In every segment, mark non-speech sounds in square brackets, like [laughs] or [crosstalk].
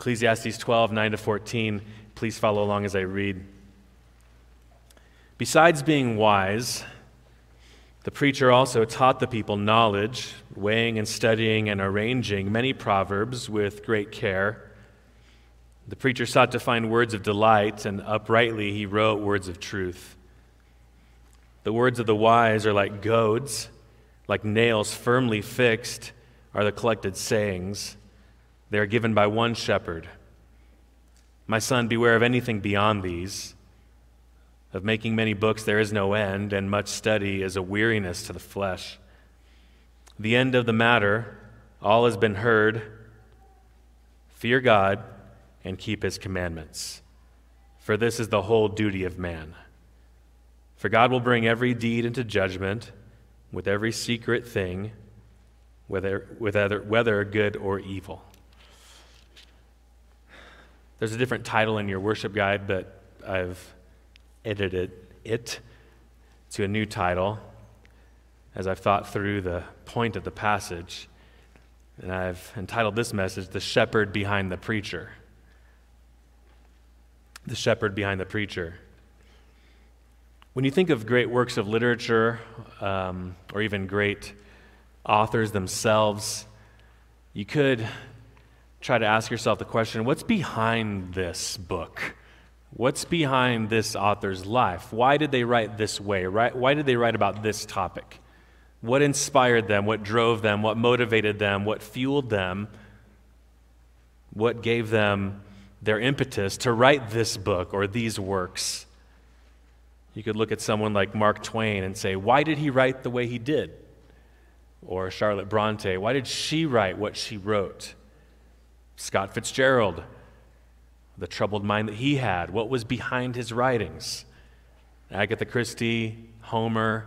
Ecclesiastes 12, 9 to 14. Please follow along as I read. Besides being wise, the preacher also taught the people knowledge, weighing and studying and arranging many proverbs with great care. The preacher sought to find words of delight, and uprightly he wrote words of truth. The words of the wise are like goads, like nails firmly fixed are the collected sayings. They are given by one shepherd. My son, beware of anything beyond these. Of making many books there is no end, and much study is a weariness to the flesh. The end of the matter, all has been heard. Fear God and keep his commandments, for this is the whole duty of man. For God will bring every deed into judgment with every secret thing, whether, whether, whether good or evil. There's a different title in your worship guide, but I've edited it to a new title as I've thought through the point of the passage. And I've entitled this message, The Shepherd Behind the Preacher. The Shepherd Behind the Preacher. When you think of great works of literature um, or even great authors themselves, you could try to ask yourself the question what's behind this book? What's behind this author's life? Why did they write this way? Why did they write about this topic? What inspired them? What drove them? What motivated them? What fueled them? What gave them their impetus to write this book or these works? You could look at someone like Mark Twain and say, why did he write the way he did? Or Charlotte Bronte, why did she write what she wrote? Scott Fitzgerald, the troubled mind that he had, what was behind his writings? Agatha Christie, Homer.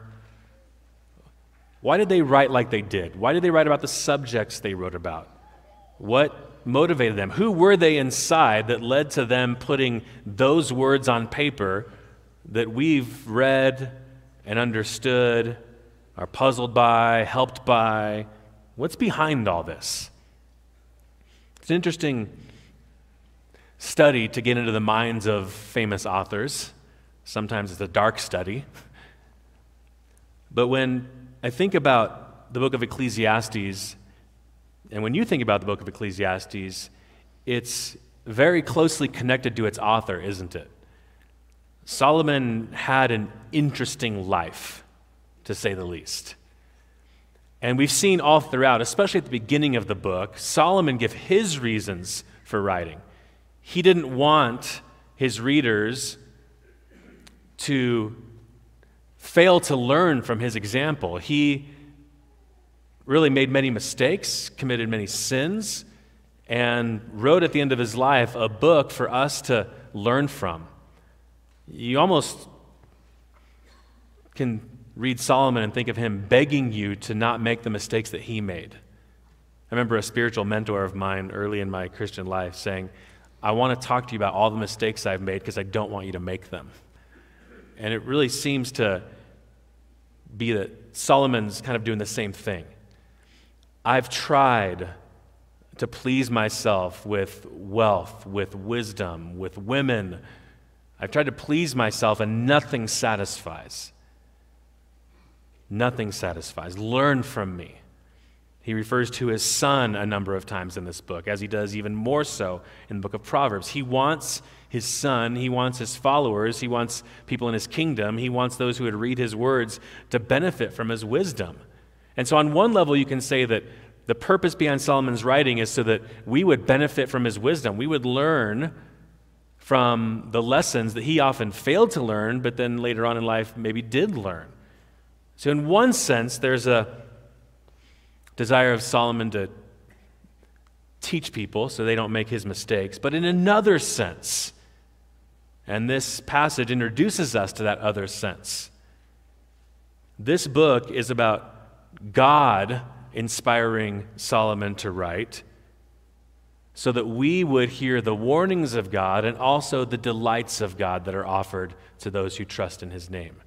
Why did they write like they did? Why did they write about the subjects they wrote about? What motivated them? Who were they inside that led to them putting those words on paper that we've read and understood, are puzzled by, helped by? What's behind all this? It's an interesting study to get into the minds of famous authors. Sometimes it's a dark study. But when I think about the book of Ecclesiastes, and when you think about the book of Ecclesiastes, it's very closely connected to its author, isn't it? Solomon had an interesting life, to say the least. And we've seen all throughout, especially at the beginning of the book, Solomon give his reasons for writing. He didn't want his readers to fail to learn from his example. He really made many mistakes, committed many sins, and wrote at the end of his life a book for us to learn from. You almost can read Solomon and think of him begging you to not make the mistakes that he made. I remember a spiritual mentor of mine early in my Christian life saying, I want to talk to you about all the mistakes I've made because I don't want you to make them. And it really seems to be that Solomon's kind of doing the same thing. I've tried to please myself with wealth, with wisdom, with women. I've tried to please myself, and nothing satisfies. Nothing satisfies. Learn from me. He refers to his son a number of times in this book, as he does even more so in the book of Proverbs. He wants his son, he wants his followers, he wants people in his kingdom, he wants those who would read his words to benefit from his wisdom. And so, on one level, you can say that the purpose behind Solomon's writing is so that we would benefit from his wisdom. We would learn from the lessons that he often failed to learn, but then later on in life maybe did learn. So, in one sense, there's a desire of Solomon to teach people so they don't make his mistakes. But in another sense, and this passage introduces us to that other sense, this book is about God inspiring Solomon to write so that we would hear the warnings of God and also the delights of God that are offered to those who trust in his name.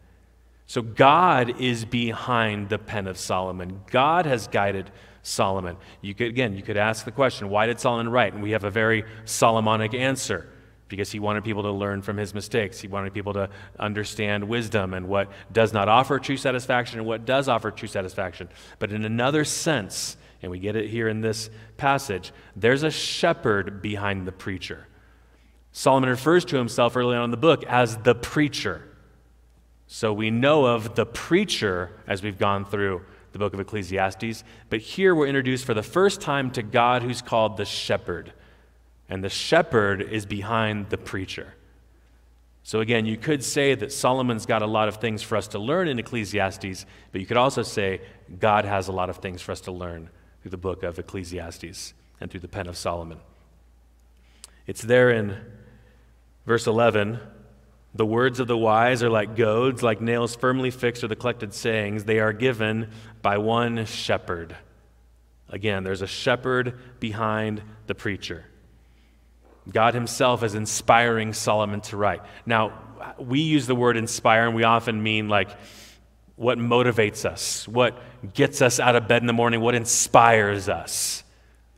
So God is behind the pen of Solomon. God has guided Solomon. You could, again, you could ask the question, why did Solomon write? And we have a very Solomonic answer because he wanted people to learn from his mistakes. He wanted people to understand wisdom and what does not offer true satisfaction and what does offer true satisfaction. But in another sense, and we get it here in this passage, there's a shepherd behind the preacher. Solomon refers to himself early on in the book as the preacher. So we know of the preacher as we've gone through the book of Ecclesiastes, but here we're introduced for the first time to God who's called the shepherd. And the shepherd is behind the preacher. So again, you could say that Solomon's got a lot of things for us to learn in Ecclesiastes, but you could also say God has a lot of things for us to learn through the book of Ecclesiastes and through the pen of Solomon. It's there in verse 11 the words of the wise are like goads, like nails firmly fixed are the collected sayings. They are given by one shepherd. Again, there's a shepherd behind the preacher. God Himself is inspiring Solomon to write. Now, we use the word inspire, and we often mean like what motivates us, what gets us out of bed in the morning, what inspires us.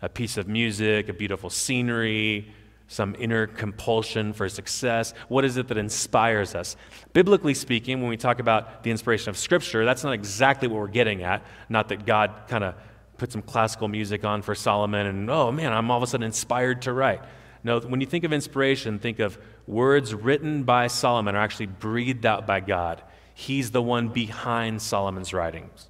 A piece of music, a beautiful scenery, some inner compulsion for success? What is it that inspires us? Biblically speaking, when we talk about the inspiration of Scripture, that's not exactly what we're getting at. Not that God kind of put some classical music on for Solomon and, oh man, I'm all of a sudden inspired to write. No, when you think of inspiration, think of words written by Solomon are actually breathed out by God. He's the one behind Solomon's writings.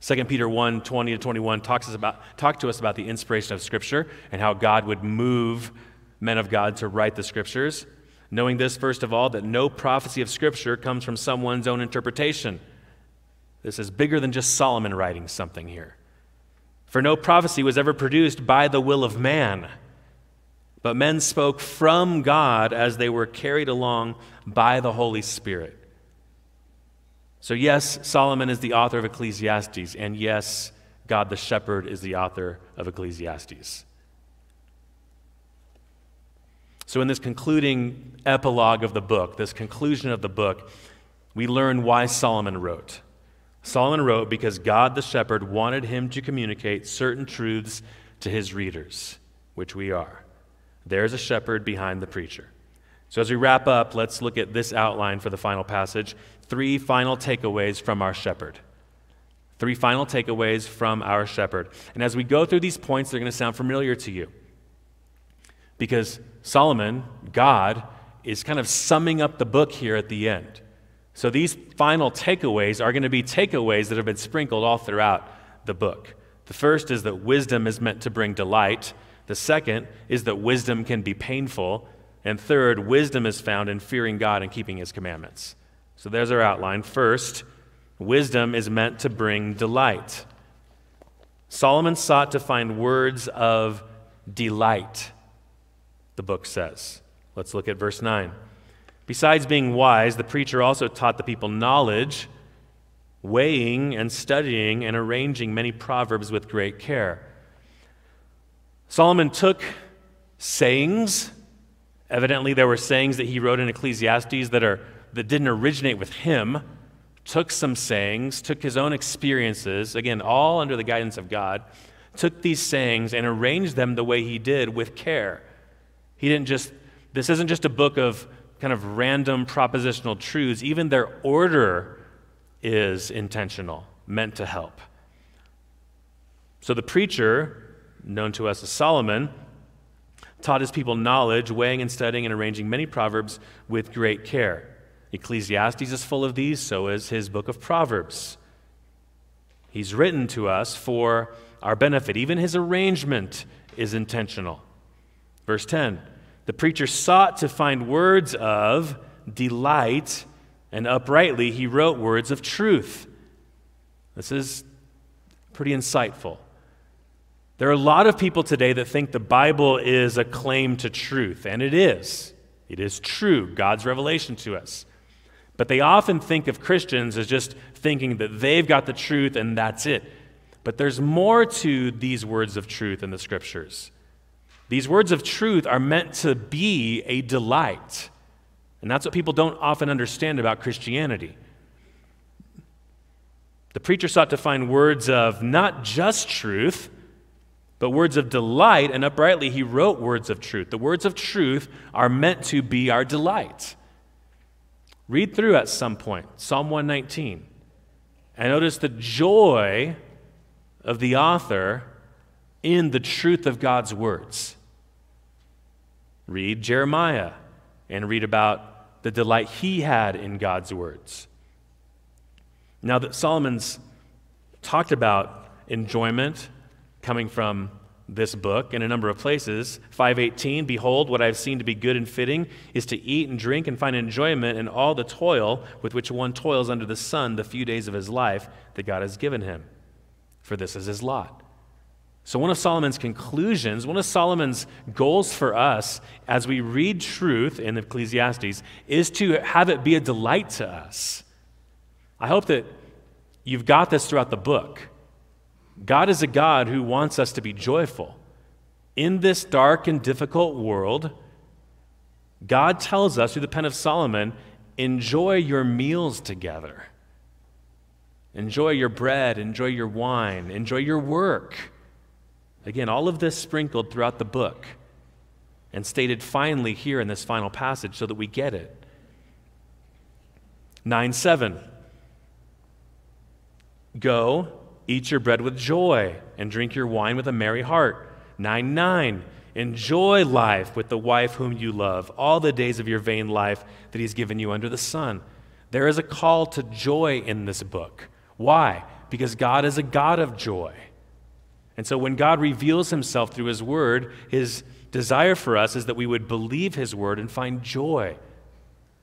2 Peter 1 20 to 21 talks us about, talk to us about the inspiration of Scripture and how God would move men of God to write the Scriptures. Knowing this, first of all, that no prophecy of Scripture comes from someone's own interpretation. This is bigger than just Solomon writing something here. For no prophecy was ever produced by the will of man, but men spoke from God as they were carried along by the Holy Spirit. So, yes, Solomon is the author of Ecclesiastes, and yes, God the shepherd is the author of Ecclesiastes. So, in this concluding epilogue of the book, this conclusion of the book, we learn why Solomon wrote. Solomon wrote because God the shepherd wanted him to communicate certain truths to his readers, which we are. There's a shepherd behind the preacher. So, as we wrap up, let's look at this outline for the final passage three final takeaways from our shepherd. Three final takeaways from our shepherd. And as we go through these points, they're going to sound familiar to you. Because Solomon, God, is kind of summing up the book here at the end. So these final takeaways are going to be takeaways that have been sprinkled all throughout the book. The first is that wisdom is meant to bring delight. The second is that wisdom can be painful. And third, wisdom is found in fearing God and keeping his commandments. So there's our outline. First, wisdom is meant to bring delight. Solomon sought to find words of delight, the book says. Let's look at verse 9. Besides being wise, the preacher also taught the people knowledge, weighing and studying and arranging many proverbs with great care. Solomon took sayings. Evidently, there were sayings that he wrote in Ecclesiastes that are that didn't originate with him, took some sayings, took his own experiences, again, all under the guidance of God, took these sayings and arranged them the way he did with care. He didn't just, this isn't just a book of kind of random propositional truths, even their order is intentional, meant to help. So the preacher, known to us as Solomon, taught his people knowledge, weighing and studying and arranging many proverbs with great care. Ecclesiastes is full of these, so is his book of Proverbs. He's written to us for our benefit. Even his arrangement is intentional. Verse 10 The preacher sought to find words of delight, and uprightly he wrote words of truth. This is pretty insightful. There are a lot of people today that think the Bible is a claim to truth, and it is. It is true, God's revelation to us. But they often think of Christians as just thinking that they've got the truth and that's it. But there's more to these words of truth in the scriptures. These words of truth are meant to be a delight. And that's what people don't often understand about Christianity. The preacher sought to find words of not just truth, but words of delight, and uprightly he wrote words of truth. The words of truth are meant to be our delight. Read through at some point Psalm 119 and notice the joy of the author in the truth of God's words. Read Jeremiah and read about the delight he had in God's words. Now that Solomon's talked about enjoyment coming from this book in a number of places. 518, behold, what I have seen to be good and fitting is to eat and drink and find enjoyment in all the toil with which one toils under the sun the few days of his life that God has given him. For this is his lot. So, one of Solomon's conclusions, one of Solomon's goals for us as we read truth in Ecclesiastes is to have it be a delight to us. I hope that you've got this throughout the book. God is a God who wants us to be joyful. In this dark and difficult world, God tells us through the pen of Solomon enjoy your meals together. Enjoy your bread, enjoy your wine, enjoy your work. Again, all of this sprinkled throughout the book and stated finally here in this final passage so that we get it. 9 7. Go, eat your bread with joy, and drink your wine with a merry heart. 9 9. Enjoy life with the wife whom you love, all the days of your vain life that he's given you under the sun. There is a call to joy in this book. Why? Because God is a God of joy. And so when God reveals himself through his word, his desire for us is that we would believe his word and find joy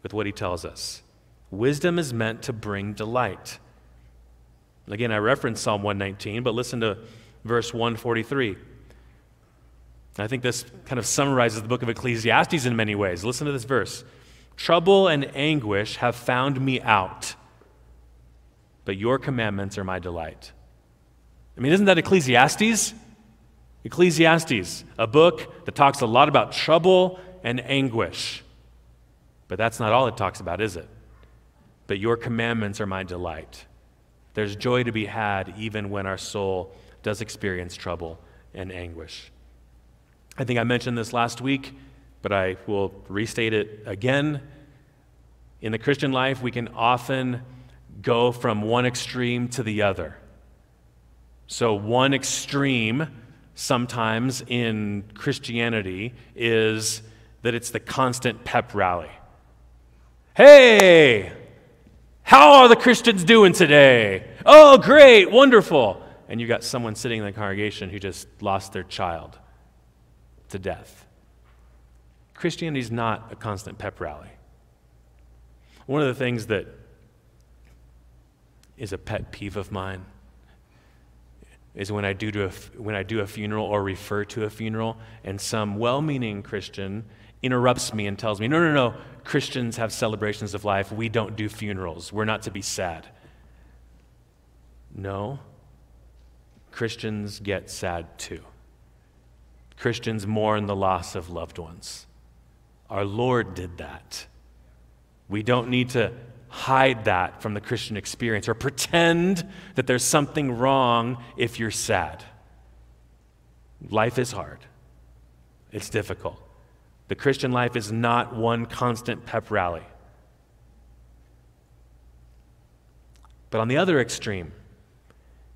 with what he tells us. Wisdom is meant to bring delight. Again, I referenced Psalm 119, but listen to verse 143. I think this kind of summarizes the book of Ecclesiastes in many ways. Listen to this verse Trouble and anguish have found me out, but your commandments are my delight. I mean, isn't that Ecclesiastes? Ecclesiastes, a book that talks a lot about trouble and anguish. But that's not all it talks about, is it? But your commandments are my delight. There's joy to be had even when our soul does experience trouble and anguish. I think I mentioned this last week, but I will restate it again. In the Christian life, we can often go from one extreme to the other. So, one extreme sometimes in Christianity is that it's the constant pep rally. Hey, how are the Christians doing today? Oh, great, wonderful. And you got someone sitting in the congregation who just lost their child to death. Christianity is not a constant pep rally. One of the things that is a pet peeve of mine is when I do, a, when I do a funeral or refer to a funeral, and some well meaning Christian interrupts me and tells me, No, no, no, Christians have celebrations of life. We don't do funerals. We're not to be sad. No, Christians get sad too. Christians mourn the loss of loved ones. Our Lord did that. We don't need to hide that from the Christian experience or pretend that there's something wrong if you're sad. Life is hard, it's difficult. The Christian life is not one constant pep rally. But on the other extreme,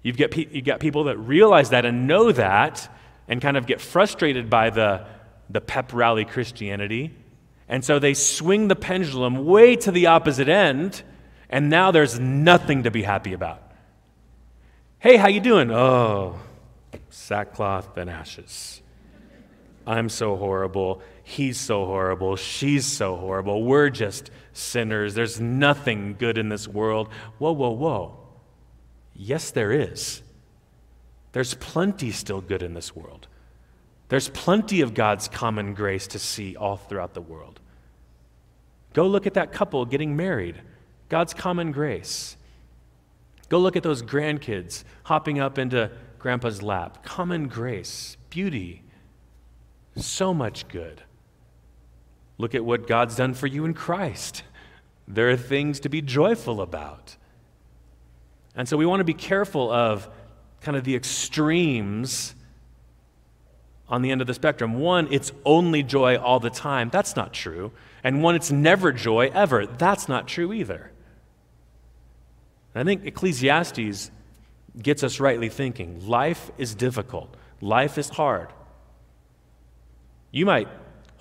you've got, pe- you've got people that realize that and know that and kind of get frustrated by the, the pep rally Christianity. And so they swing the pendulum way to the opposite end, and now there's nothing to be happy about. Hey, how you doing? Oh, sackcloth and ashes. I'm so horrible. He's so horrible. She's so horrible. We're just sinners. There's nothing good in this world. Whoa, whoa, whoa. Yes, there is. There's plenty still good in this world. There's plenty of God's common grace to see all throughout the world. Go look at that couple getting married. God's common grace. Go look at those grandkids hopping up into grandpa's lap. Common grace, beauty, so much good. Look at what God's done for you in Christ. There are things to be joyful about. And so we want to be careful of kind of the extremes on the end of the spectrum. One, it's only joy all the time. That's not true. And one, it's never joy ever. That's not true either. And I think Ecclesiastes gets us rightly thinking. Life is difficult, life is hard. You might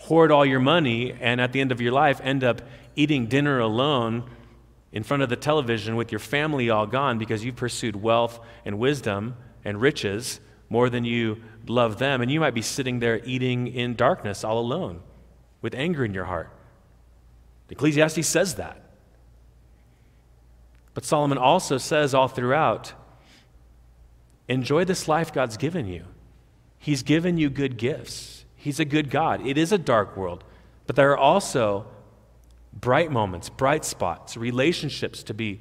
hoard all your money and at the end of your life end up eating dinner alone in front of the television with your family all gone because you pursued wealth and wisdom and riches more than you love them. And you might be sitting there eating in darkness all alone with anger in your heart. Ecclesiastes says that. But Solomon also says all throughout enjoy this life God's given you. He's given you good gifts. He's a good God. It is a dark world, but there are also bright moments, bright spots, relationships to be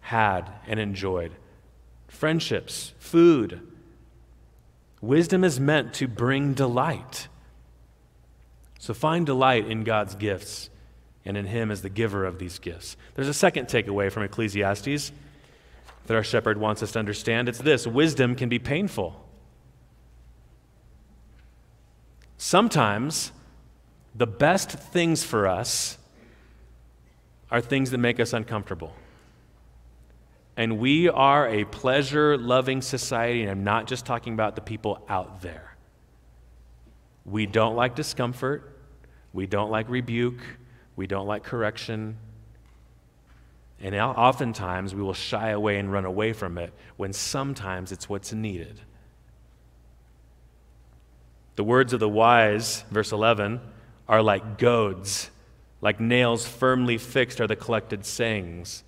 had and enjoyed, friendships, food. Wisdom is meant to bring delight. So find delight in God's gifts and in Him as the giver of these gifts. There's a second takeaway from Ecclesiastes that our shepherd wants us to understand it's this wisdom can be painful. Sometimes the best things for us are things that make us uncomfortable. And we are a pleasure loving society, and I'm not just talking about the people out there. We don't like discomfort, we don't like rebuke, we don't like correction. And oftentimes we will shy away and run away from it when sometimes it's what's needed. The words of the wise, verse 11, are like goads like nails firmly fixed are the collected sayings.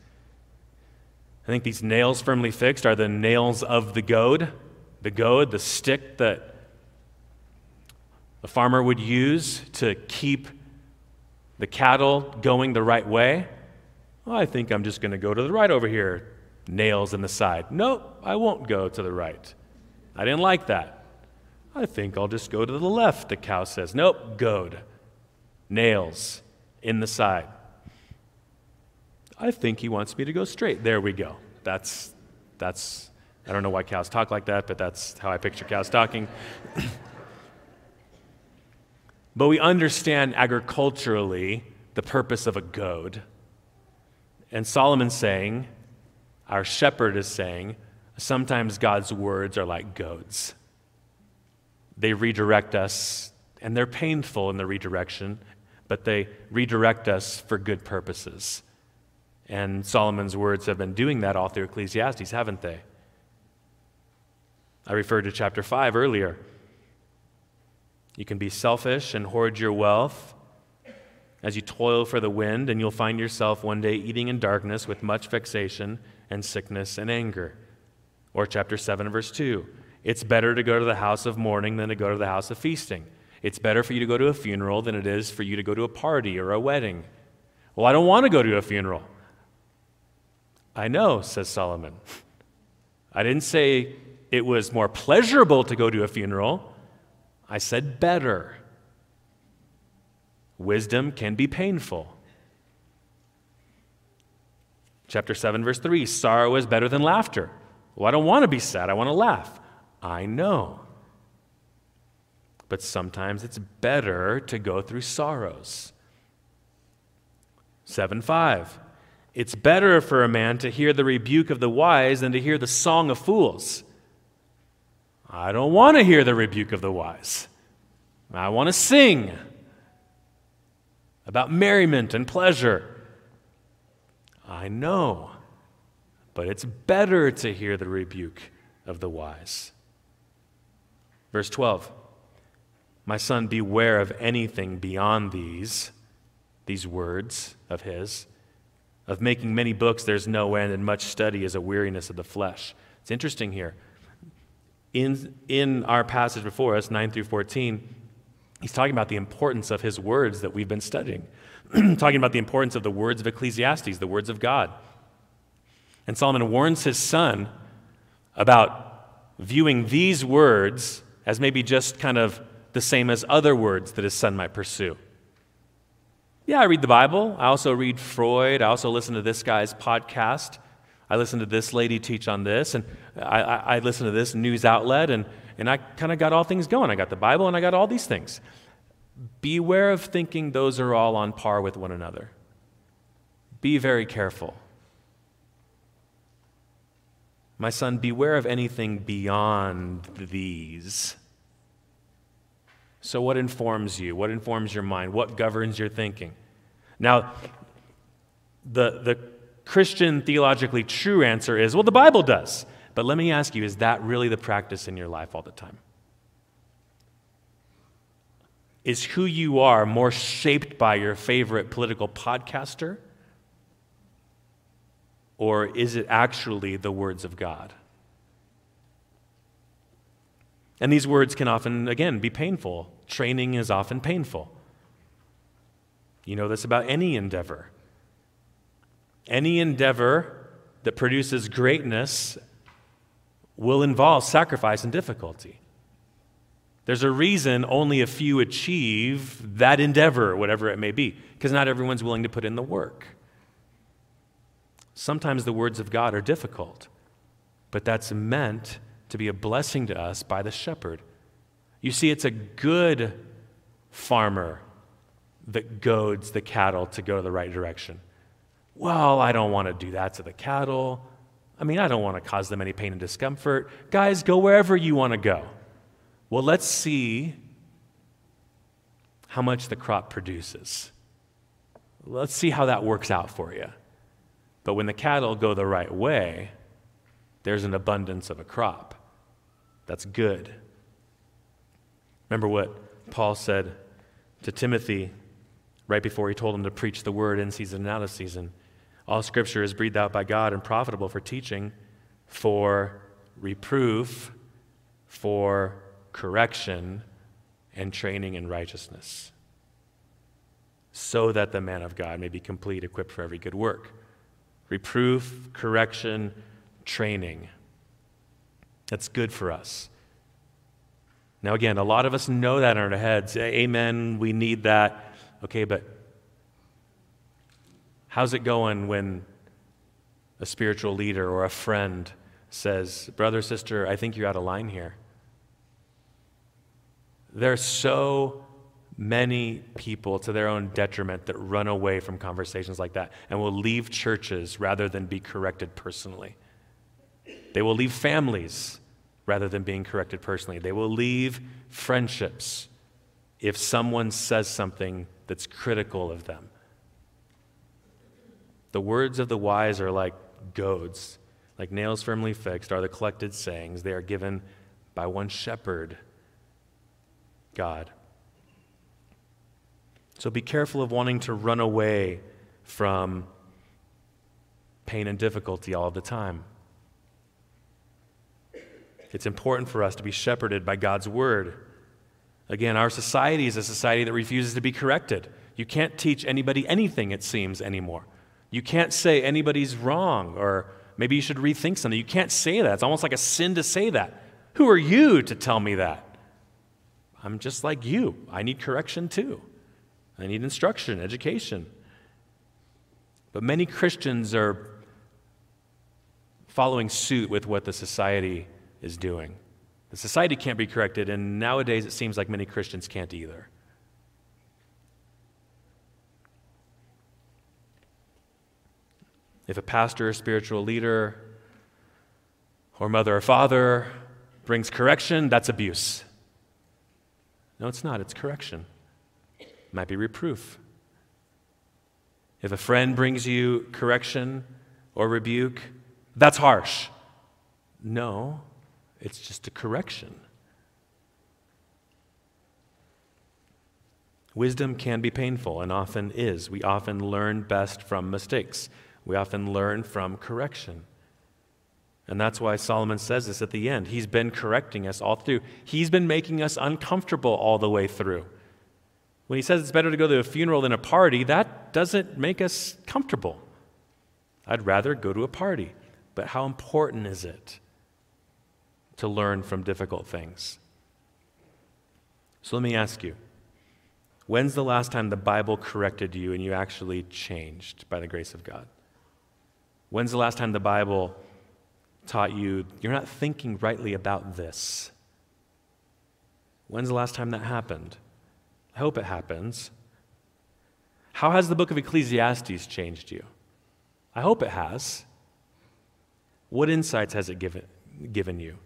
I think these nails firmly fixed are the nails of the goad, the goad, the stick that the farmer would use to keep the cattle going the right way. Well, I think I'm just going to go to the right over here. Nails in the side. Nope, I won't go to the right. I didn't like that. I think I'll just go to the left, the cow says. Nope, goad. Nails in the side. I think he wants me to go straight. There we go. That's, that's, I don't know why cows talk like that, but that's how I picture cows talking. [coughs] but we understand agriculturally the purpose of a goad. And Solomon's saying, our shepherd is saying, sometimes God's words are like goads. They redirect us, and they're painful in the redirection, but they redirect us for good purposes. And Solomon's words have been doing that all through Ecclesiastes, haven't they? I referred to chapter 5 earlier. You can be selfish and hoard your wealth as you toil for the wind, and you'll find yourself one day eating in darkness with much vexation and sickness and anger. Or chapter 7, verse 2. It's better to go to the house of mourning than to go to the house of feasting. It's better for you to go to a funeral than it is for you to go to a party or a wedding. Well, I don't want to go to a funeral. I know, says Solomon. [laughs] I didn't say it was more pleasurable to go to a funeral. I said better. Wisdom can be painful. Chapter 7, verse 3 sorrow is better than laughter. Well, I don't want to be sad. I want to laugh. I know but sometimes it's better to go through sorrows. 7 5. It's better for a man to hear the rebuke of the wise than to hear the song of fools. I don't want to hear the rebuke of the wise. I want to sing about merriment and pleasure. I know, but it's better to hear the rebuke of the wise. Verse 12. My son, beware of anything beyond these, these words of his. Of making many books, there's no end, and much study is a weariness of the flesh. It's interesting here. In, in our passage before us, 9 through 14, he's talking about the importance of his words that we've been studying, [clears throat] talking about the importance of the words of Ecclesiastes, the words of God. And Solomon warns his son about viewing these words as maybe just kind of the same as other words that his son might pursue. Yeah, I read the Bible. I also read Freud. I also listen to this guy's podcast. I listen to this lady teach on this, and I, I, I listened to this news outlet, and, and I kind of got all things going. I got the Bible, and I got all these things. Beware of thinking those are all on par with one another. Be very careful. My son, beware of anything beyond these. So, what informs you? What informs your mind? What governs your thinking? Now, the, the Christian theologically true answer is well, the Bible does. But let me ask you, is that really the practice in your life all the time? Is who you are more shaped by your favorite political podcaster? Or is it actually the words of God? And these words can often, again, be painful. Training is often painful. You know this about any endeavor. Any endeavor that produces greatness will involve sacrifice and difficulty. There's a reason only a few achieve that endeavor, whatever it may be, because not everyone's willing to put in the work. Sometimes the words of God are difficult, but that's meant to be a blessing to us by the shepherd. You see, it's a good farmer that goads the cattle to go the right direction. Well, I don't want to do that to the cattle. I mean, I don't want to cause them any pain and discomfort. Guys, go wherever you want to go. Well, let's see how much the crop produces. Let's see how that works out for you. But when the cattle go the right way, there's an abundance of a crop. That's good. Remember what Paul said to Timothy right before he told him to preach the word in season and out of season. All scripture is breathed out by God and profitable for teaching, for reproof, for correction, and training in righteousness, so that the man of God may be complete, equipped for every good work. Reproof, correction, training. That's good for us. Now, again, a lot of us know that in our heads. Amen, we need that. Okay, but how's it going when a spiritual leader or a friend says, Brother, sister, I think you're out of line here? They're so many people to their own detriment that run away from conversations like that and will leave churches rather than be corrected personally. They will leave families rather than being corrected personally. They will leave friendships if someone says something that's critical of them. The words of the wise are like goads, like nails firmly fixed, are the collected sayings. They are given by one shepherd, God. So be careful of wanting to run away from pain and difficulty all the time. It's important for us to be shepherded by God's word. Again, our society is a society that refuses to be corrected. You can't teach anybody anything, it seems, anymore. You can't say anybody's wrong or maybe you should rethink something. You can't say that. It's almost like a sin to say that. Who are you to tell me that? I'm just like you. I need correction too. I need instruction, education. But many Christians are following suit with what the society is doing. The society can't be corrected, and nowadays it seems like many Christians can't either. If a pastor, a spiritual leader, or mother or father brings correction, that's abuse. No, it's not. It's correction. Might be reproof. If a friend brings you correction or rebuke, that's harsh. No, it's just a correction. Wisdom can be painful and often is. We often learn best from mistakes. We often learn from correction. And that's why Solomon says this at the end. He's been correcting us all through. He's been making us uncomfortable all the way through. When he says it's better to go to a funeral than a party, that doesn't make us comfortable. I'd rather go to a party. But how important is it to learn from difficult things. So let me ask you when's the last time the Bible corrected you and you actually changed by the grace of God? When's the last time the Bible taught you you're not thinking rightly about this? When's the last time that happened? I hope it happens. How has the book of Ecclesiastes changed you? I hope it has. What insights has it given, given you?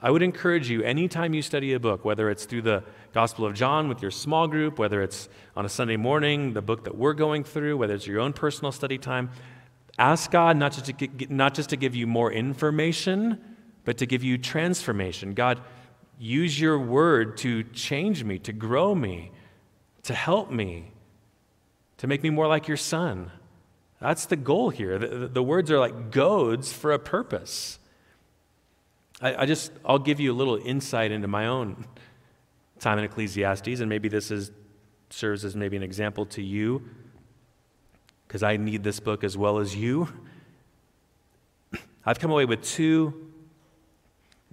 I would encourage you, anytime you study a book, whether it's through the Gospel of John with your small group, whether it's on a Sunday morning, the book that we're going through, whether it's your own personal study time, ask God not just to, not just to give you more information, but to give you transformation. God, use your word to change me, to grow me, to help me, to make me more like your son. That's the goal here. The, the words are like goads for a purpose. I, I, just, I'll give you a little insight into my own time in Ecclesiastes, and maybe this is, serves as maybe an example to you, because I need this book as well as you. I've come away with two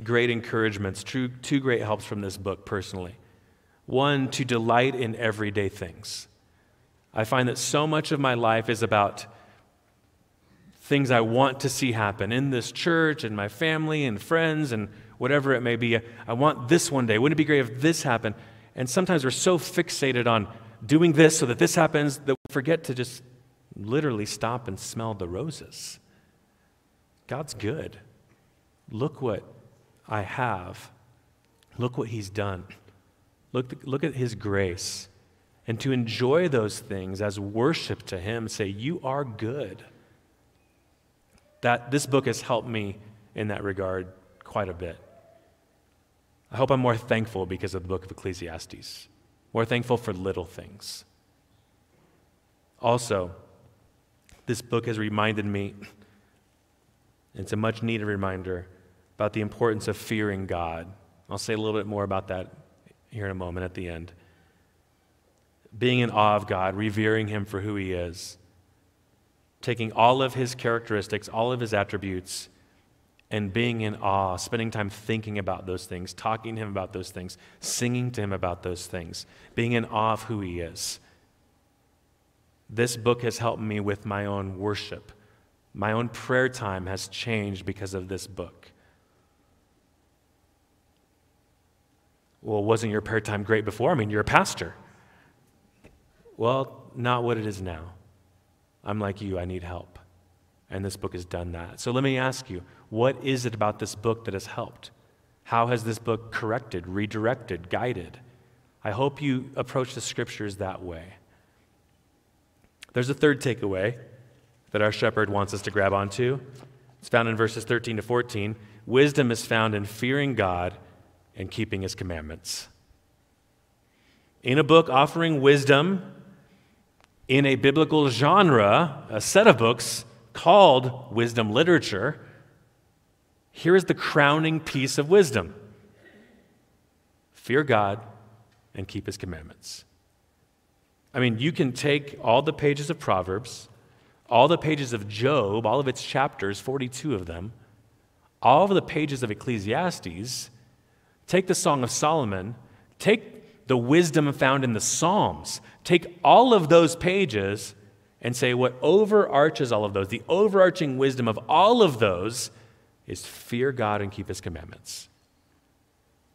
great encouragements, two, two great helps from this book personally. One, to delight in everyday things. I find that so much of my life is about things I want to see happen in this church and my family and friends and whatever it may be. I want this one day. Wouldn't it be great if this happened? And sometimes we're so fixated on doing this so that this happens that we forget to just literally stop and smell the roses. God's good. Look what I have. Look what He's done. Look, look at His grace and to enjoy those things as worship to Him, say, You are good. That, this book has helped me in that regard quite a bit. I hope I'm more thankful because of the book of Ecclesiastes, more thankful for little things. Also, this book has reminded me, it's a much needed reminder, about the importance of fearing God. I'll say a little bit more about that here in a moment at the end being in awe of God, revering Him for who He is, taking all of His characteristics, all of His attributes, and being in awe, spending time thinking about those things, talking to Him about those things, singing to Him about those things, being in awe of who He is. This book has helped me with my own worship. My own prayer time has changed because of this book. Well, wasn't your prayer time great before? I mean, you're a pastor. Well, not what it is now. I'm like you, I need help. And this book has done that. So let me ask you what is it about this book that has helped? How has this book corrected, redirected, guided? I hope you approach the scriptures that way. There's a third takeaway that our shepherd wants us to grab onto. It's found in verses 13 to 14. Wisdom is found in fearing God and keeping his commandments. In a book offering wisdom, in a biblical genre, a set of books called wisdom literature, here is the crowning piece of wisdom fear God and keep his commandments. I mean, you can take all the pages of Proverbs, all the pages of Job, all of its chapters, 42 of them, all of the pages of Ecclesiastes, take the Song of Solomon, take the wisdom found in the Psalms. Take all of those pages and say what overarches all of those, the overarching wisdom of all of those is fear God and keep his commandments.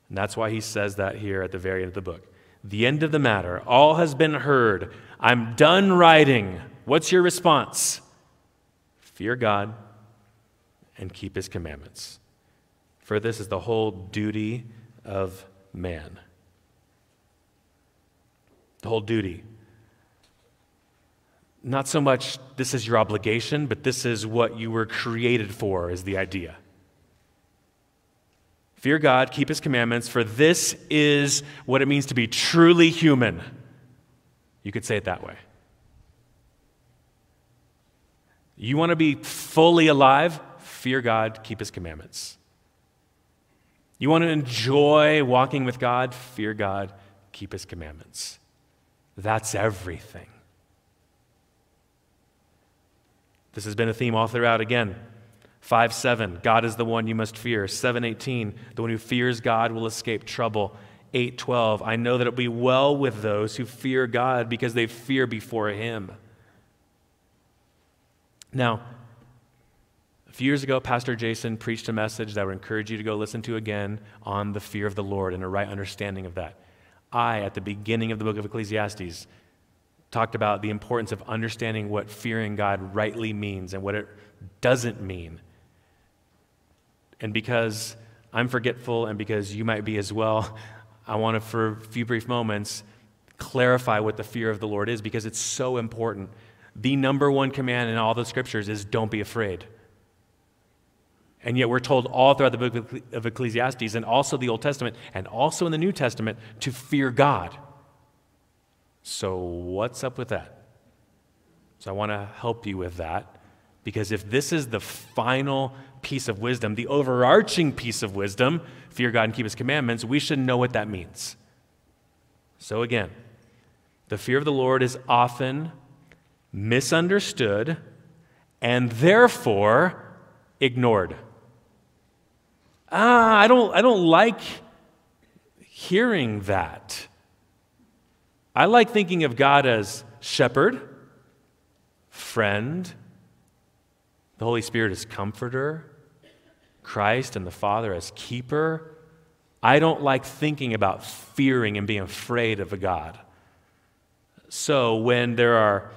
And that's why he says that here at the very end of the book. The end of the matter, all has been heard. I'm done writing. What's your response? Fear God and keep his commandments. For this is the whole duty of man the whole duty. Not so much this is your obligation, but this is what you were created for, is the idea. Fear God, keep his commandments, for this is what it means to be truly human. You could say it that way. You want to be fully alive? Fear God, keep his commandments. You want to enjoy walking with God? Fear God, keep his commandments. That's everything. This has been a theme all throughout again. 5 7, God is the one you must fear. 7 18, the one who fears God will escape trouble. 8 12, I know that it will be well with those who fear God because they fear before Him. Now, few years ago, Pastor Jason preached a message that I would encourage you to go listen to again on the fear of the Lord and a right understanding of that. I, at the beginning of the book of Ecclesiastes, talked about the importance of understanding what fearing God rightly means and what it doesn't mean. And because I'm forgetful and because you might be as well, [laughs] I want to, for a few brief moments, clarify what the fear of the Lord is because it's so important. The number one command in all the scriptures is don't be afraid. And yet we're told all throughout the book of Ecclesiastes and also the Old Testament and also in the New Testament to fear God. So, what's up with that? So, I want to help you with that because if this is the final piece of wisdom, the overarching piece of wisdom, fear God and keep his commandments, we should know what that means. So, again, the fear of the Lord is often misunderstood and therefore ignored. Ah, I don't, I don't like hearing that. I like thinking of God as shepherd, friend, the Holy Spirit as comforter, Christ and the Father as keeper. I don't like thinking about fearing and being afraid of a God. So when there are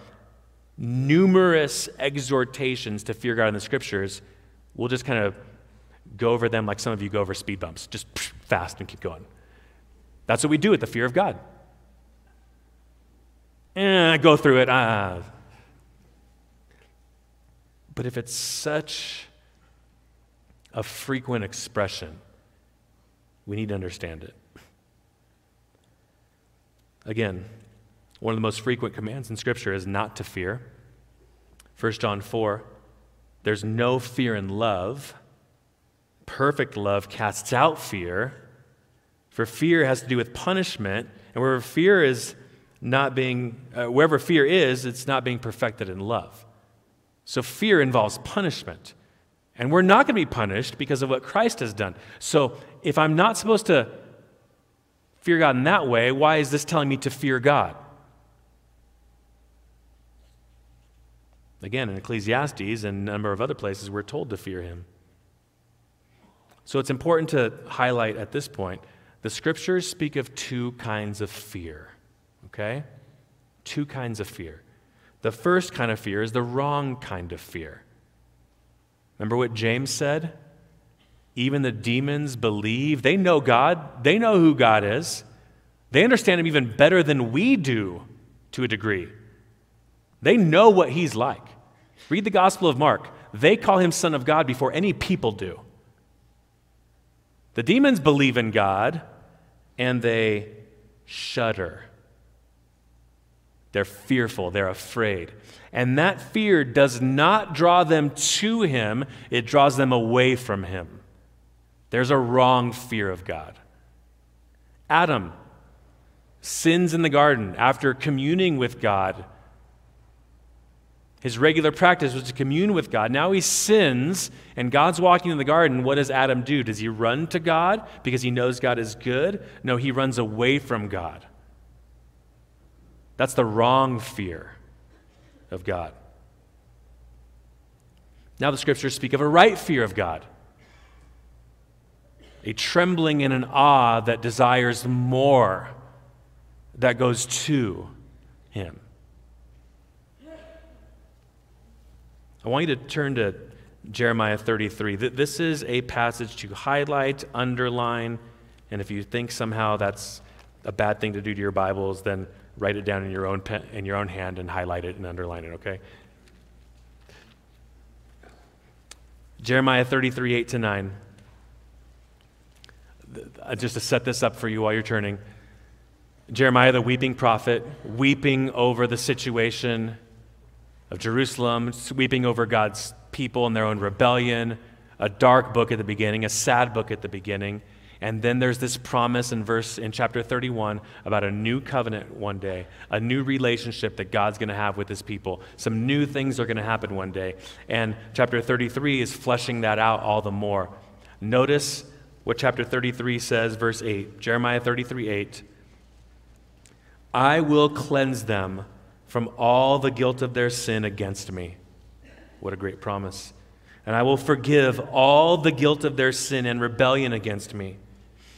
numerous exhortations to fear God in the scriptures, we'll just kind of go over them like some of you go over speed bumps, just fast and keep going. That's what we do with the fear of God. Eh, go through it. Ah. But if it's such a frequent expression, we need to understand it. Again, one of the most frequent commands in Scripture is not to fear. 1 John 4 there's no fear in love Perfect love casts out fear, for fear has to do with punishment, and wherever fear is not being, uh, wherever fear is, it's not being perfected in love. So fear involves punishment. And we're not going to be punished because of what Christ has done. So if I'm not supposed to fear God in that way, why is this telling me to fear God? Again, in Ecclesiastes and a number of other places, we're told to fear him. So it's important to highlight at this point the scriptures speak of two kinds of fear, okay? Two kinds of fear. The first kind of fear is the wrong kind of fear. Remember what James said? Even the demons believe. They know God, they know who God is. They understand Him even better than we do to a degree. They know what He's like. Read the Gospel of Mark. They call Him Son of God before any people do. The demons believe in God and they shudder. They're fearful, they're afraid. And that fear does not draw them to Him, it draws them away from Him. There's a wrong fear of God. Adam sins in the garden after communing with God his regular practice was to commune with God. Now he sins, and God's walking in the garden. What does Adam do? Does he run to God because he knows God is good? No, he runs away from God. That's the wrong fear of God. Now the scriptures speak of a right fear of God a trembling and an awe that desires more, that goes to him. I want you to turn to Jeremiah 33. This is a passage to highlight, underline, and if you think somehow that's a bad thing to do to your Bibles, then write it down in your own pen, in your own hand and highlight it and underline it, okay? Jeremiah 33, 8 to 9. Uh, just to set this up for you while you're turning. Jeremiah, the weeping prophet, weeping over the situation of Jerusalem, sweeping over God's people and their own rebellion, a dark book at the beginning, a sad book at the beginning. And then there's this promise in verse in chapter 31 about a new covenant one day, a new relationship that God's going to have with his people. Some new things are going to happen one day. And chapter 33 is fleshing that out all the more. Notice what chapter 33 says, verse 8, Jeremiah 33 8. I will cleanse them from all the guilt of their sin against me. What a great promise. and I will forgive all the guilt of their sin and rebellion against me.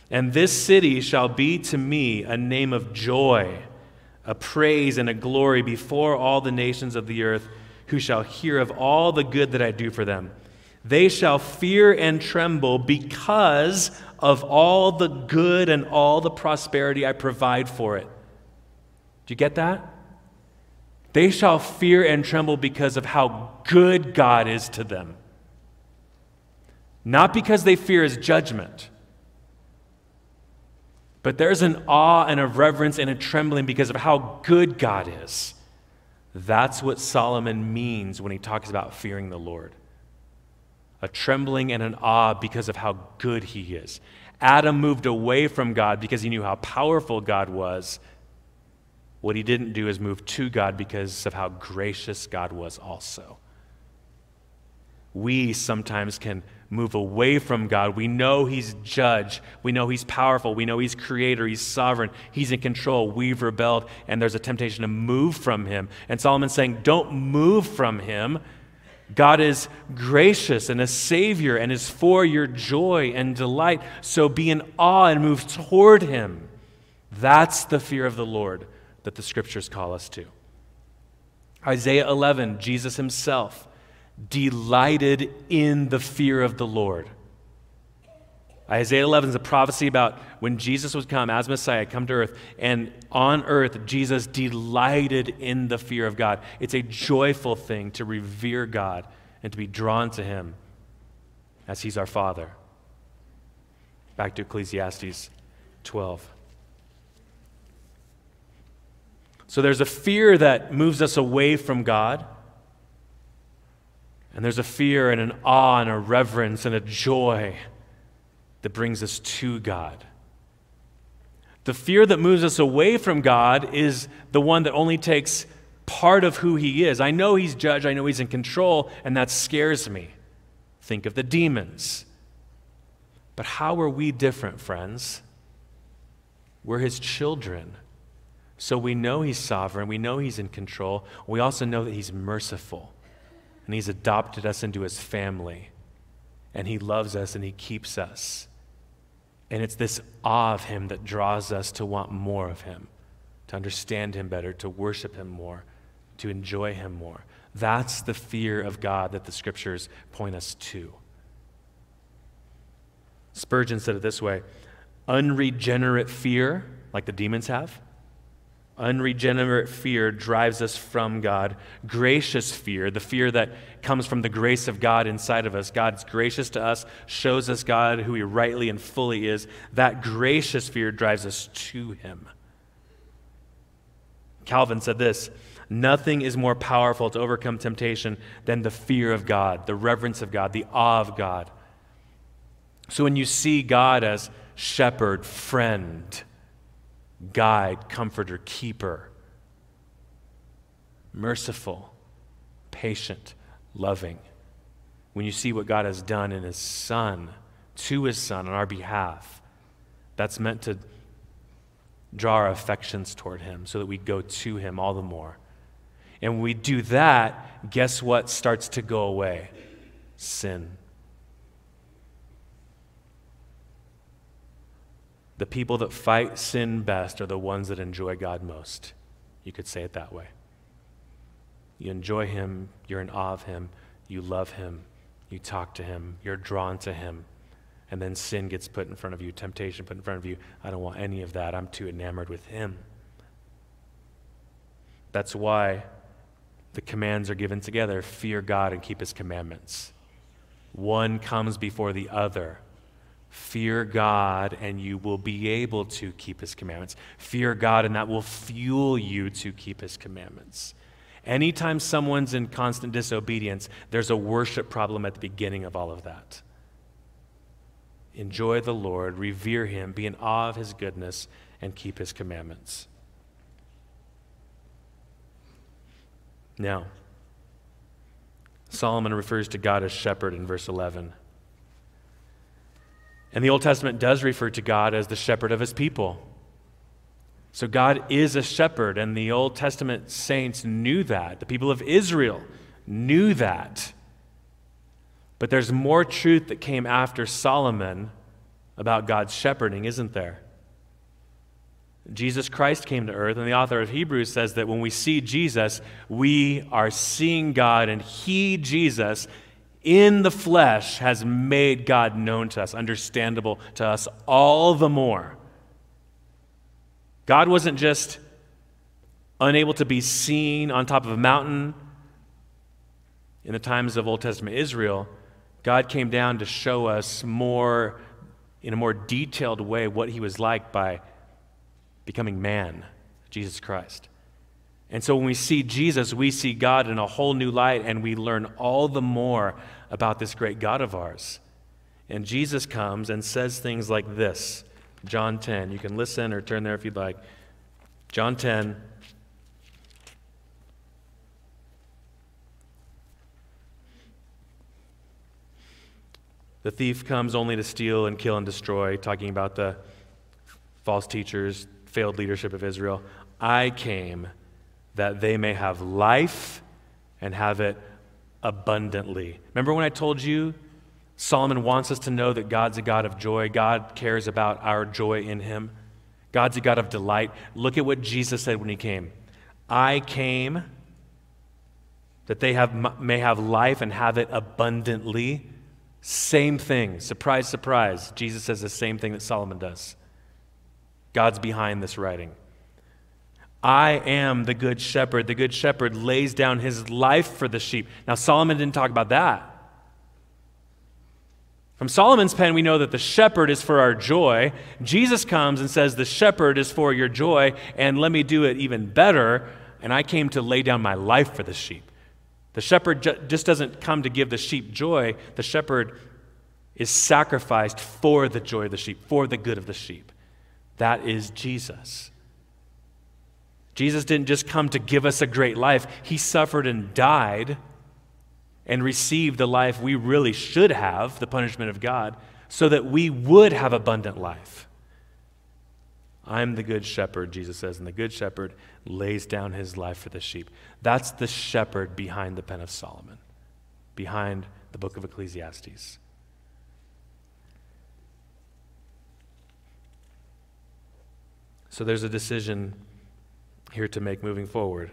And this city shall be to me a name of joy, a praise and a glory before all the nations of the earth, who shall hear of all the good that I do for them. They shall fear and tremble because of all the good and all the prosperity I provide for it. Do you get that? They shall fear and tremble because of how good God is to them. Not because they fear his judgment, but there's an awe and a reverence and a trembling because of how good God is. That's what Solomon means when he talks about fearing the Lord a trembling and an awe because of how good he is. Adam moved away from God because he knew how powerful God was. What he didn't do is move to God because of how gracious God was also. We sometimes can move away from God. We know He's judge. We know He's powerful. We know He's creator. He's sovereign. He's in control. We've rebelled, and there's a temptation to move from Him. And Solomon's saying, Don't move from Him. God is gracious and a Savior and is for your joy and delight. So be in awe and move toward Him. That's the fear of the Lord that the scriptures call us to. Isaiah 11, Jesus Himself delighted in the fear of the Lord. Isaiah 11 is a prophecy about when Jesus would come as Messiah, come to earth, and on earth, Jesus delighted in the fear of God. It's a joyful thing to revere God and to be drawn to Him as He's our Father. Back to Ecclesiastes 12. So there's a fear that moves us away from God. And there's a fear and an awe and a reverence and a joy that brings us to God. The fear that moves us away from God is the one that only takes part of who He is. I know He's judge, I know He's in control, and that scares me. Think of the demons. But how are we different, friends? We're His children. So we know He's sovereign, we know He's in control, we also know that He's merciful and He's adopted us into His family. And He loves us and He keeps us. And it's this awe of Him that draws us to want more of Him, to understand Him better, to worship Him more, to enjoy Him more. That's the fear of God that the scriptures point us to. Spurgeon said it this way unregenerate fear, like the demons have, Unregenerate fear drives us from God. Gracious fear, the fear that comes from the grace of God inside of us. God's gracious to us, shows us God who He rightly and fully is. That gracious fear drives us to Him. Calvin said this Nothing is more powerful to overcome temptation than the fear of God, the reverence of God, the awe of God. So when you see God as shepherd, friend, guide, comforter, keeper, merciful, patient, loving. When you see what God has done in His Son, to His Son on our behalf, that's meant to draw our affections toward Him so that we go to Him all the more. And when we do that, guess what starts to go away? Sin. The people that fight sin best are the ones that enjoy God most. You could say it that way. You enjoy Him, you're in awe of Him, you love Him, you talk to Him, you're drawn to Him. And then sin gets put in front of you, temptation put in front of you. I don't want any of that. I'm too enamored with Him. That's why the commands are given together fear God and keep His commandments. One comes before the other. Fear God, and you will be able to keep His commandments. Fear God, and that will fuel you to keep His commandments. Anytime someone's in constant disobedience, there's a worship problem at the beginning of all of that. Enjoy the Lord, revere Him, be in awe of His goodness, and keep His commandments. Now, Solomon refers to God as shepherd in verse 11. And the Old Testament does refer to God as the shepherd of his people. So God is a shepherd, and the Old Testament saints knew that. The people of Israel knew that. But there's more truth that came after Solomon about God's shepherding, isn't there? Jesus Christ came to earth, and the author of Hebrews says that when we see Jesus, we are seeing God, and He, Jesus, in the flesh, has made God known to us, understandable to us all the more. God wasn't just unable to be seen on top of a mountain in the times of Old Testament Israel. God came down to show us more, in a more detailed way, what He was like by becoming man, Jesus Christ. And so when we see Jesus, we see God in a whole new light, and we learn all the more about this great God of ours. And Jesus comes and says things like this John 10. You can listen or turn there if you'd like. John 10. The thief comes only to steal and kill and destroy, talking about the false teachers, failed leadership of Israel. I came that they may have life and have it abundantly. Remember when I told you Solomon wants us to know that God's a God of joy? God cares about our joy in Him. God's a God of delight. Look at what Jesus said when He came I came that they have, may have life and have it abundantly. Same thing. Surprise, surprise. Jesus says the same thing that Solomon does. God's behind this writing. I am the good shepherd. The good shepherd lays down his life for the sheep. Now, Solomon didn't talk about that. From Solomon's pen, we know that the shepherd is for our joy. Jesus comes and says, The shepherd is for your joy, and let me do it even better. And I came to lay down my life for the sheep. The shepherd ju- just doesn't come to give the sheep joy, the shepherd is sacrificed for the joy of the sheep, for the good of the sheep. That is Jesus. Jesus didn't just come to give us a great life, He suffered and died and received the life we really should have, the punishment of God, so that we would have abundant life. I'm the good shepherd, Jesus says, and the good shepherd lays down his life for the sheep. That's the shepherd behind the pen of Solomon, behind the book of Ecclesiastes. So there's a decision here to make moving forward.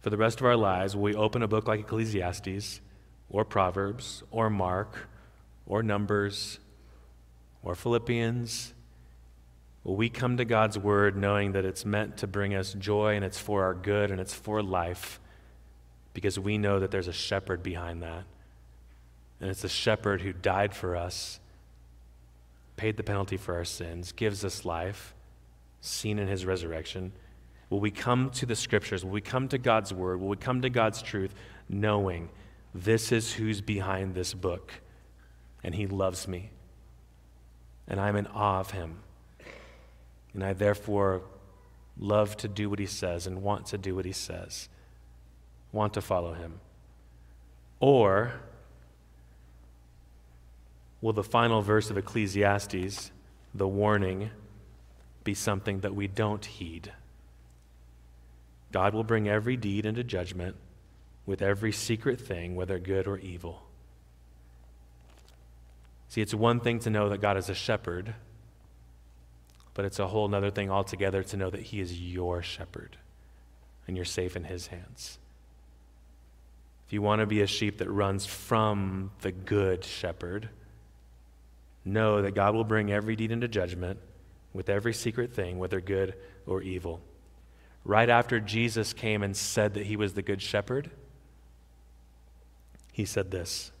For the rest of our lives, will we open a book like Ecclesiastes, or Proverbs, or Mark, or Numbers, or Philippians? Will we come to God's Word knowing that it's meant to bring us joy and it's for our good and it's for life because we know that there's a shepherd behind that? And it's the shepherd who died for us paid the penalty for our sins, gives us life, seen in his resurrection, will we come to the scriptures, will we come to God's word, will we come to God's truth, knowing this is who's behind this book, and he loves me, and I'm in awe of him, and I therefore love to do what he says and want to do what he says, want to follow him. Or, Will the final verse of Ecclesiastes, the warning, be something that we don't heed? God will bring every deed into judgment with every secret thing, whether good or evil. See, it's one thing to know that God is a shepherd, but it's a whole other thing altogether to know that He is your shepherd and you're safe in His hands. If you want to be a sheep that runs from the good shepherd, know that God will bring every deed into judgment with every secret thing, whether good or evil. Right after Jesus came and said that he was the good shepherd, he said this.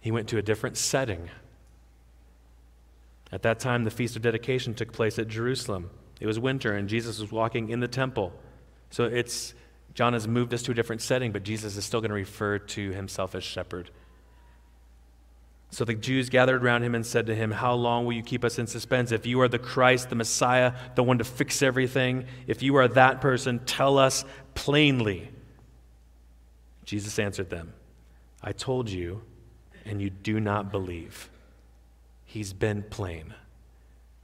He went to a different setting. At that time, the Feast of Dedication took place at Jerusalem. It was winter, and Jesus was walking in the temple. So it's John has moved us to a different setting, but Jesus is still going to refer to himself as shepherd. So the Jews gathered around him and said to him, How long will you keep us in suspense? If you are the Christ, the Messiah, the one to fix everything, if you are that person, tell us plainly. Jesus answered them, I told you, and you do not believe. He's been plain.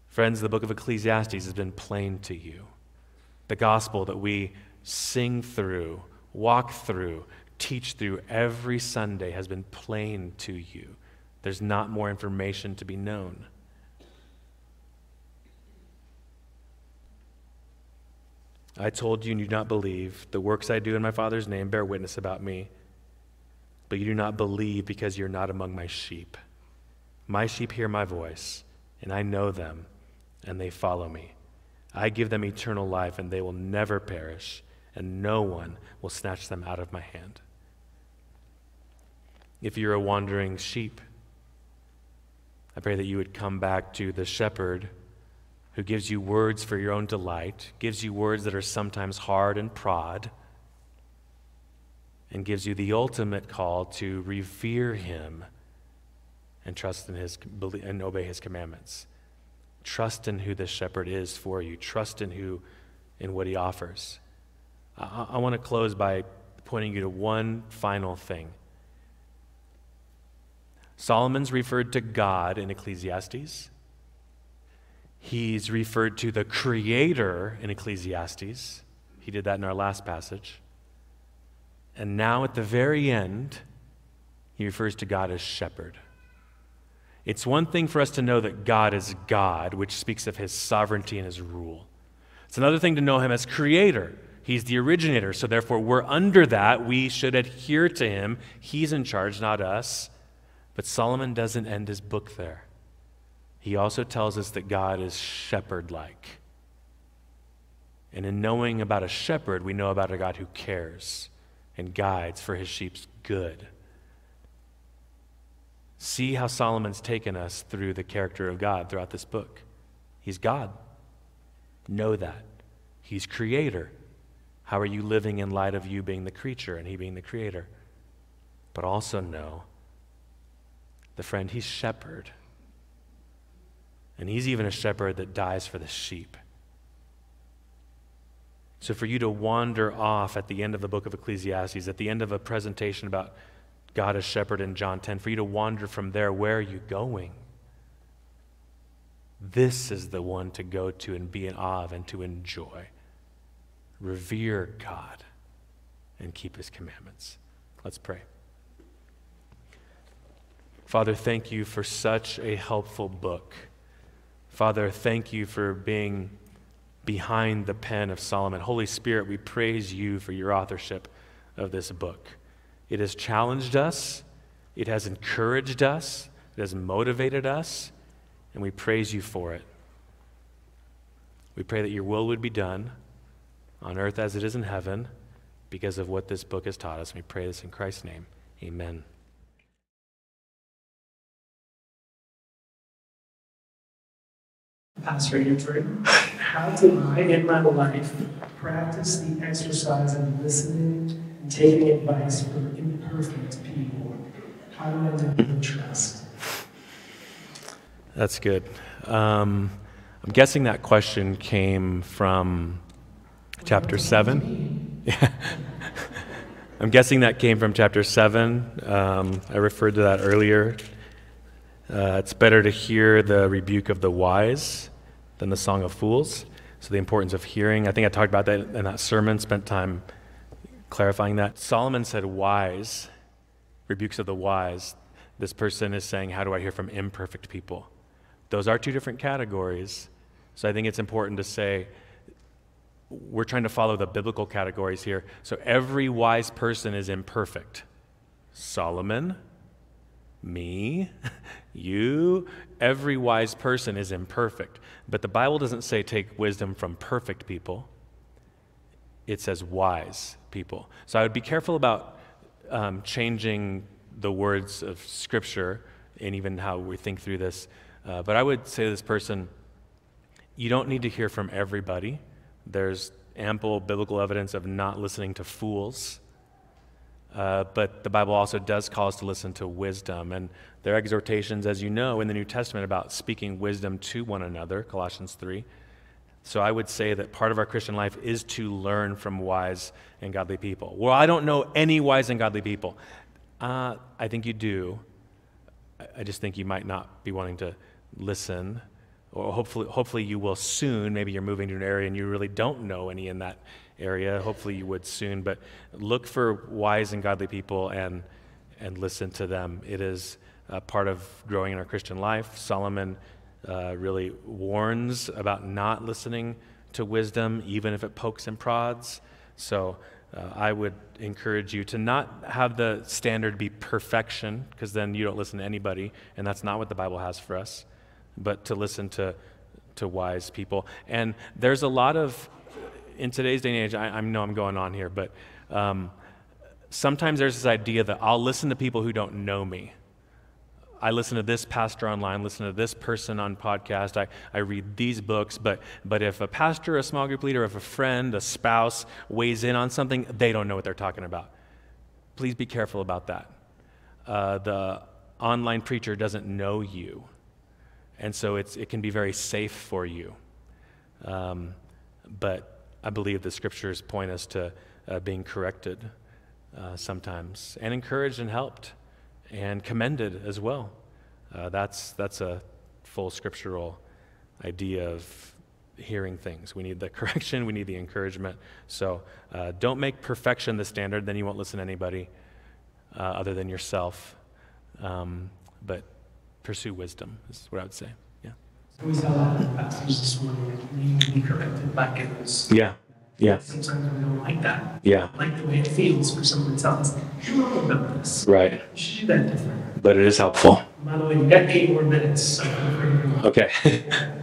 Friends, the book of Ecclesiastes has been plain to you. The gospel that we sing through, walk through, teach through every Sunday has been plain to you. There's not more information to be known. I told you and you do not believe. The works I do in my Father's name bear witness about me. But you do not believe because you're not among my sheep. My sheep hear my voice, and I know them, and they follow me. I give them eternal life, and they will never perish, and no one will snatch them out of my hand. If you're a wandering sheep, I pray that you would come back to the shepherd who gives you words for your own delight, gives you words that are sometimes hard and prod, and gives you the ultimate call to revere him and trust in his and obey his commandments. Trust in who this shepherd is for you. Trust in who in what he offers. I, I want to close by pointing you to one final thing. Solomon's referred to God in Ecclesiastes. He's referred to the Creator in Ecclesiastes. He did that in our last passage. And now at the very end, he refers to God as shepherd. It's one thing for us to know that God is God, which speaks of his sovereignty and his rule. It's another thing to know him as creator. He's the originator, so therefore we're under that. We should adhere to him. He's in charge, not us. But Solomon doesn't end his book there he also tells us that God is shepherd like. And in knowing about a shepherd, we know about a God who cares and guides for his sheep's good. See how Solomon's taken us through the character of God throughout this book. He's God. Know that. He's creator. How are you living in light of you being the creature and he being the creator? But also know the friend, he's shepherd. And he's even a shepherd that dies for the sheep. So, for you to wander off at the end of the book of Ecclesiastes, at the end of a presentation about God as shepherd in John 10, for you to wander from there, where are you going? This is the one to go to and be in awe of and to enjoy. Revere God and keep his commandments. Let's pray. Father, thank you for such a helpful book. Father, thank you for being behind the pen of Solomon. Holy Spirit, we praise you for your authorship of this book. It has challenged us, it has encouraged us, it has motivated us, and we praise you for it. We pray that your will would be done on earth as it is in heaven because of what this book has taught us. We pray this in Christ's name. Amen. Pastor Andrew, how do I in my life practice the exercise of listening and taking advice from imperfect people? How do I develop trust? That's good. Um, I'm guessing that question came from chapter 7. Yeah. [laughs] I'm guessing that came from chapter 7. Um, I referred to that earlier. Uh, it's better to hear the rebuke of the wise than the song of fools. So, the importance of hearing. I think I talked about that in that sermon, spent time clarifying that. Solomon said, wise, rebukes of the wise. This person is saying, How do I hear from imperfect people? Those are two different categories. So, I think it's important to say, we're trying to follow the biblical categories here. So, every wise person is imperfect. Solomon, me, [laughs] you, every wise person is imperfect. But the Bible doesn't say take wisdom from perfect people, it says wise people. So I would be careful about um, changing the words of Scripture and even how we think through this. Uh, but I would say to this person, you don't need to hear from everybody. There's ample biblical evidence of not listening to fools. Uh, but the Bible also does call us to listen to wisdom. And there are exhortations, as you know, in the New Testament about speaking wisdom to one another, Colossians 3. So I would say that part of our Christian life is to learn from wise and godly people. Well, I don't know any wise and godly people. Uh, I think you do. I just think you might not be wanting to listen or hopefully, hopefully you will soon. Maybe you're moving to an area and you really don't know any in that area. Hopefully you would soon. But look for wise and godly people and, and listen to them. It is uh, part of growing in our Christian life. Solomon uh, really warns about not listening to wisdom, even if it pokes and prods. So uh, I would encourage you to not have the standard be perfection, because then you don't listen to anybody, and that's not what the Bible has for us, but to listen to, to wise people. And there's a lot of, in today's day and age, I, I know I'm going on here, but um, sometimes there's this idea that I'll listen to people who don't know me. I listen to this pastor online, listen to this person on podcast, I, I read these books, but, but if a pastor, a small group leader, if a friend, a spouse weighs in on something, they don't know what they're talking about. Please be careful about that. Uh, the online preacher doesn't know you, and so it's, it can be very safe for you. Um, but I believe the scriptures point us to uh, being corrected uh, sometimes and encouraged and helped and commended as well. Uh, that's, that's a full scriptural idea of hearing things. We need the [laughs] correction, we need the encouragement. So uh, don't make perfection the standard, then you won't listen to anybody uh, other than yourself. Um, but pursue wisdom, is what I would say. Yeah. We saw that in the passage this morning. Need to be corrected by goodness. Yeah. Yeah. Sometimes we don't like that. Yeah. Like the way it feels for someone to tell us, you're wrong about this. Right. You should do that different. But it is helpful. By the way, you got eight more minutes. So feel free to go on. Okay. [laughs]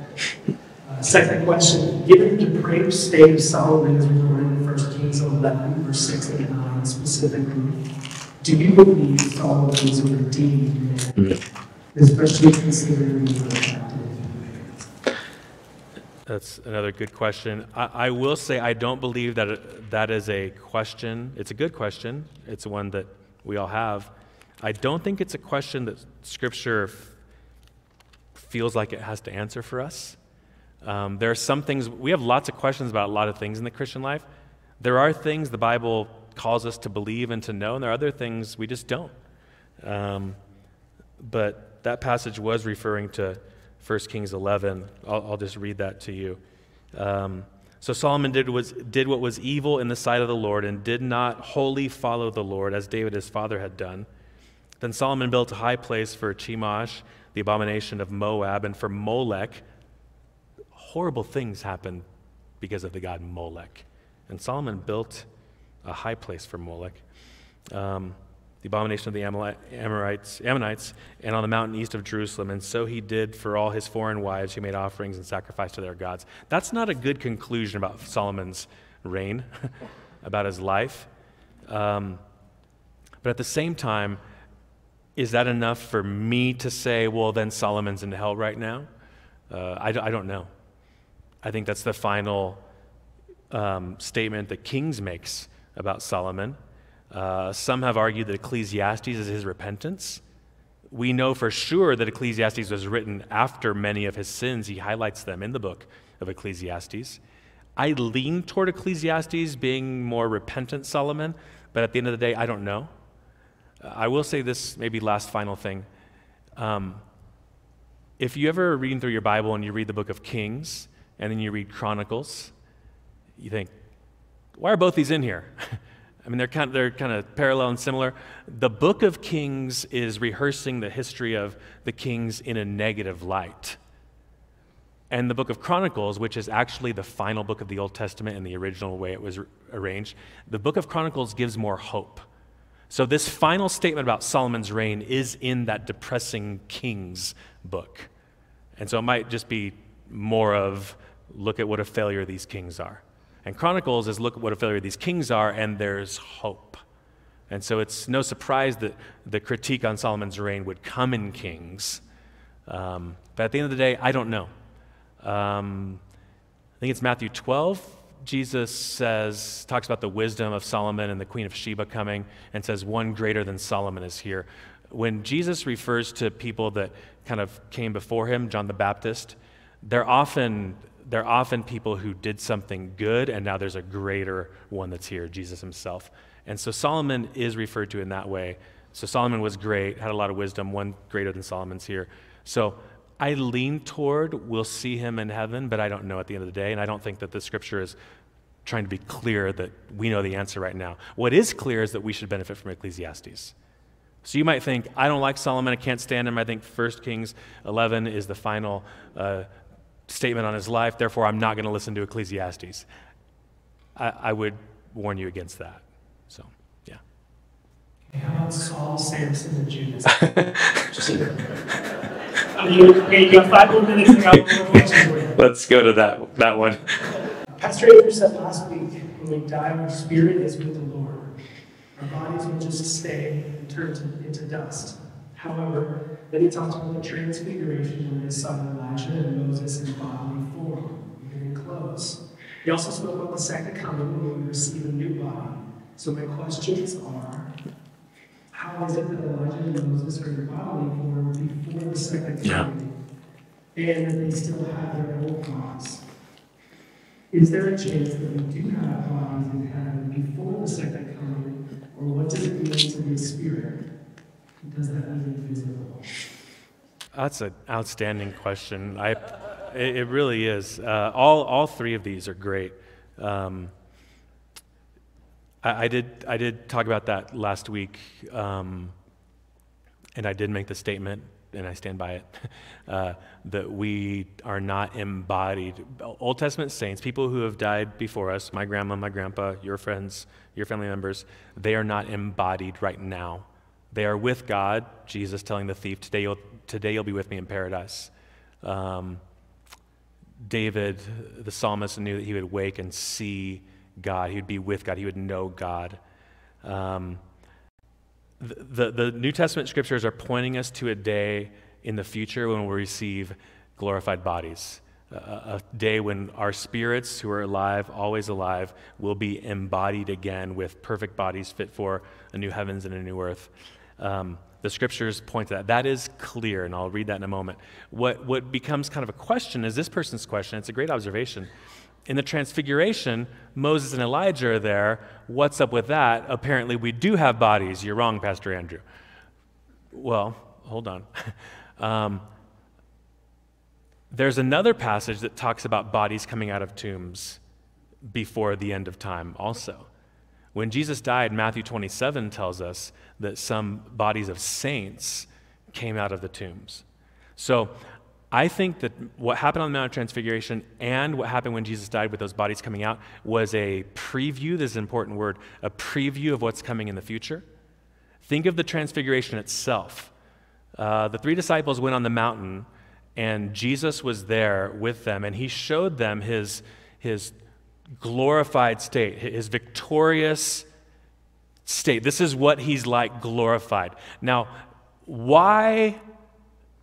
Uh, second question, given the depraved state of Solomon as recorded in 1 Kings 11, verse 6 and 9 specifically, do you believe Solomon was a redeemed man, especially considering the attractive? That's another good question. I, I will say I don't believe that that is a question. It's a good question. It's one that we all have. I don't think it's a question that Scripture f- feels like it has to answer for us. Um, there are some things, we have lots of questions about a lot of things in the Christian life. There are things the Bible calls us to believe and to know, and there are other things we just don't. Um, but that passage was referring to 1 Kings 11. I'll, I'll just read that to you. Um, so Solomon did, was, did what was evil in the sight of the Lord and did not wholly follow the Lord as David his father had done. Then Solomon built a high place for Chemosh, the abomination of Moab, and for Molech. Horrible things happened because of the god Molech. And Solomon built a high place for Molech. Um, the abomination of the Amorites, Ammonites, and on the mountain east of Jerusalem. And so he did for all his foreign wives who made offerings and sacrificed to their gods. That's not a good conclusion about Solomon's reign, [laughs] about his life. Um, but at the same time, is that enough for me to say, well, then Solomon's in hell right now? Uh, I, I don't know. I think that's the final um, statement that Kings makes about Solomon. Uh, some have argued that Ecclesiastes is his repentance. We know for sure that Ecclesiastes was written after many of his sins. He highlights them in the book of Ecclesiastes. I lean toward Ecclesiastes being more repentant Solomon, but at the end of the day, I don't know. Uh, I will say this, maybe last final thing. Um, if you ever reading through your Bible and you read the book of Kings and then you read Chronicles, you think, why are both these in here? [laughs] I mean, they're kind, of, they're kind of parallel and similar. The book of Kings is rehearsing the history of the kings in a negative light. And the book of Chronicles, which is actually the final book of the Old Testament in the original way it was arranged, the book of Chronicles gives more hope. So, this final statement about Solomon's reign is in that depressing Kings book. And so, it might just be more of look at what a failure these kings are. And Chronicles is look at what a failure these kings are, and there's hope. And so it's no surprise that the critique on Solomon's reign would come in Kings. Um, but at the end of the day, I don't know. Um, I think it's Matthew 12. Jesus says, talks about the wisdom of Solomon and the Queen of Sheba coming, and says, One greater than Solomon is here. When Jesus refers to people that kind of came before him, John the Baptist, they're often they're often people who did something good, and now there's a greater one that's here, Jesus himself. And so Solomon is referred to in that way. So Solomon was great, had a lot of wisdom, one greater than Solomon's here. So I lean toward we'll see him in heaven, but I don't know at the end of the day. And I don't think that the scripture is trying to be clear that we know the answer right now. What is clear is that we should benefit from Ecclesiastes. So you might think, I don't like Solomon, I can't stand him. I think 1 Kings 11 is the final uh, statement on his life, therefore I'm not going to listen to Ecclesiastes. I, I, would warn you against that. So, yeah. how about Saul, Samson, and Judas? [laughs] you, okay, you got five more minutes. Let's go to that, that one. Pastor Andrew said last week, when we die, our spirit is with the Lord. Our bodies will just stay and turn to, into dust. However, then he talks about the transfiguration when his son Elijah and Moses in bodily form. We're getting close. He also spoke about the second coming when we receive a new body. So my questions are, how is it that Elijah and Moses are in bodily form before the second coming? Yeah. And that they still have their old bodies? Is there a chance that we do have bodies in heaven before the second coming? Or what does it mean to be a spirit? Does that mean? That's an outstanding question. I, it, it really is. Uh, all, all three of these are great. Um, I, I, did, I did talk about that last week, um, and I did make the statement and I stand by it, [laughs] uh, that we are not embodied. Old Testament saints, people who have died before us, my grandma, my grandpa, your friends, your family members, they are not embodied right now. They are with God, Jesus telling the thief, Today you'll, today you'll be with me in paradise. Um, David, the psalmist, knew that he would wake and see God. He would be with God. He would know God. Um, the, the New Testament scriptures are pointing us to a day in the future when we'll receive glorified bodies. A, a day when our spirits who are alive, always alive, will be embodied again with perfect bodies fit for a new heavens and a new earth. Um, the scriptures point to that. That is clear, and I'll read that in a moment. What, what becomes kind of a question is this person's question. It's a great observation in the transfiguration, Moses and Elijah are there. What's up with that? Apparently, we do have bodies. You're wrong, Pastor Andrew. Well, hold on. [laughs] um, there's another passage that talks about bodies coming out of tombs before the end of time, also. When Jesus died, Matthew 27 tells us that some bodies of saints came out of the tombs. So I think that what happened on the Mount of Transfiguration and what happened when Jesus died with those bodies coming out was a preview, this is an important word, a preview of what's coming in the future. Think of the Transfiguration itself. Uh, the three disciples went on the mountain, and Jesus was there with them, and he showed them his, his glorified state, his victorious state. This is what he's like glorified. Now, why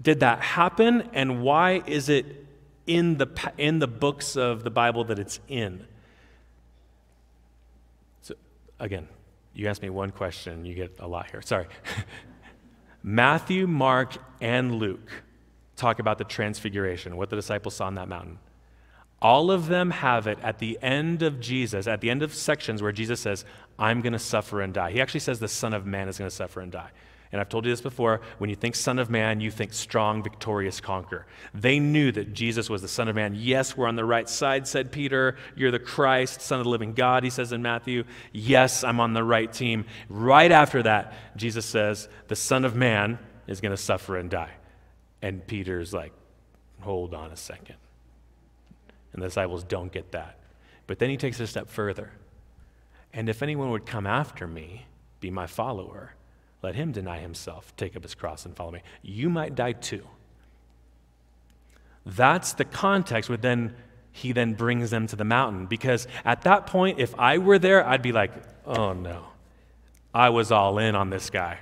did that happen and why is it in the, in the books of the Bible that it's in? So, again, you asked me one question, you get a lot here. Sorry. [laughs] Matthew, Mark, and Luke talk about the transfiguration, what the disciples saw on that mountain. All of them have it at the end of Jesus, at the end of sections where Jesus says, I'm going to suffer and die. He actually says the Son of Man is going to suffer and die. And I've told you this before when you think Son of Man, you think strong, victorious conqueror. They knew that Jesus was the Son of Man. Yes, we're on the right side, said Peter. You're the Christ, Son of the living God, he says in Matthew. Yes, I'm on the right team. Right after that, Jesus says, The Son of Man is going to suffer and die. And Peter's like, Hold on a second. And the disciples don't get that. But then he takes a step further. And if anyone would come after me, be my follower, let him deny himself, take up his cross, and follow me. You might die too. That's the context where then he then brings them to the mountain. Because at that point, if I were there, I'd be like, oh no, I was all in on this guy.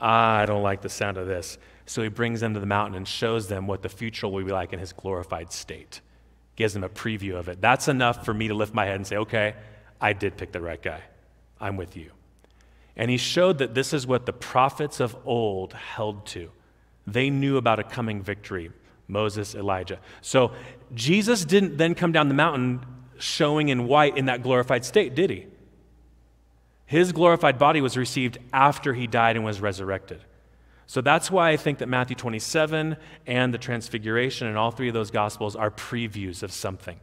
I don't like the sound of this. So he brings them to the mountain and shows them what the future will be like in his glorified state. Gives them a preview of it. That's enough for me to lift my head and say, okay, I did pick the right guy. I'm with you. And he showed that this is what the prophets of old held to. They knew about a coming victory Moses, Elijah. So Jesus didn't then come down the mountain showing in white in that glorified state, did he? His glorified body was received after he died and was resurrected. So that's why I think that Matthew 27 and the Transfiguration and all three of those Gospels are previews of something.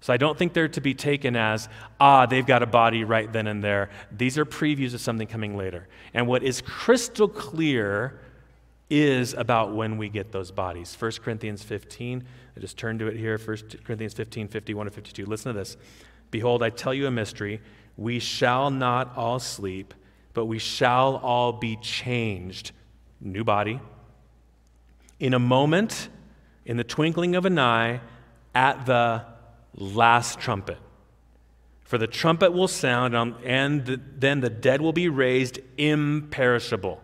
So I don't think they're to be taken as, ah, they've got a body right then and there. These are previews of something coming later. And what is crystal clear is about when we get those bodies. 1 Corinthians 15, I just turned to it here, 1 Corinthians 15, 51 to 52. Listen to this. Behold, I tell you a mystery. We shall not all sleep, but we shall all be changed. New body. In a moment, in the twinkling of an eye, at the last trumpet. For the trumpet will sound, um, and then the dead will be raised imperishable.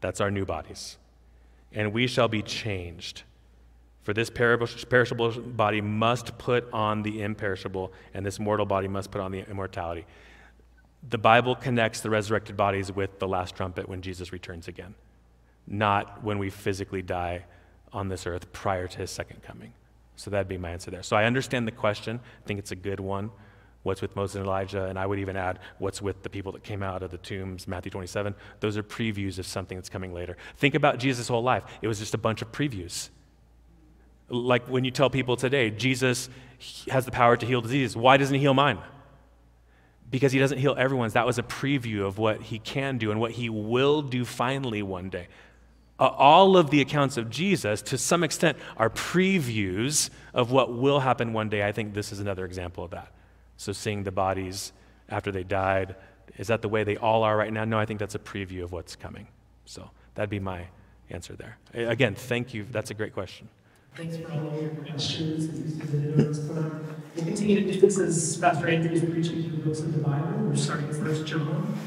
That's our new bodies. And we shall be changed. For this perishable body must put on the imperishable, and this mortal body must put on the immortality. The Bible connects the resurrected bodies with the last trumpet when Jesus returns again, not when we physically die on this earth prior to his second coming. So that'd be my answer there. So I understand the question. I think it's a good one. What's with Moses and Elijah? And I would even add, what's with the people that came out of the tombs, Matthew 27? Those are previews of something that's coming later. Think about Jesus' whole life. It was just a bunch of previews. Like when you tell people today, Jesus has the power to heal diseases. Why doesn't he heal mine? Because he doesn't heal everyone's. That was a preview of what he can do and what he will do finally one day uh, all of the accounts of Jesus, to some extent, are previews of what will happen one day. I think this is another example of that. So, seeing the bodies after they died, is that the way they all are right now? No, I think that's a preview of what's coming. So, that'd be my answer there. Again, thank you. That's a great question. Thanks for all your questions We'll continue to do this as Pastor Anthony is preaching through the books of the Bible. We're starting with First John.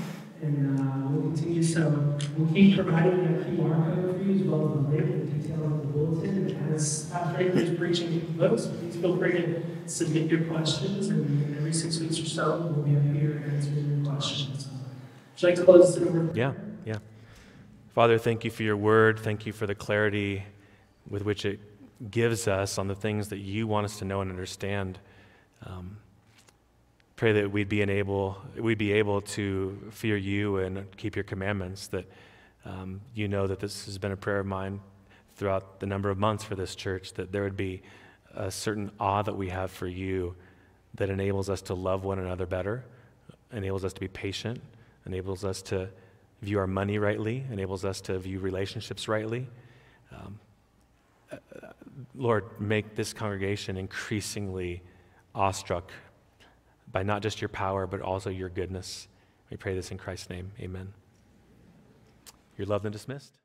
And uh, we'll continue. So we'll keep providing that QR code for you as well as the link and detail on the bulletin. And as Baker is preaching books, please feel free to submit your questions. And every six weeks or so, we'll be up here answering your questions. Like to close this? Yeah, yeah. Father, thank you for your word. Thank you for the clarity with which it gives us on the things that you want us to know and understand. Um, pray that we'd be able, we'd be able to fear you and keep your commandments, that um, you know that this has been a prayer of mine throughout the number of months for this church, that there would be a certain awe that we have for you that enables us to love one another better, enables us to be patient, enables us to view our money rightly, enables us to view relationships rightly. Um, uh, Lord, make this congregation increasingly awestruck by not just your power, but also your goodness. We pray this in Christ's name. Amen. You're loved and dismissed.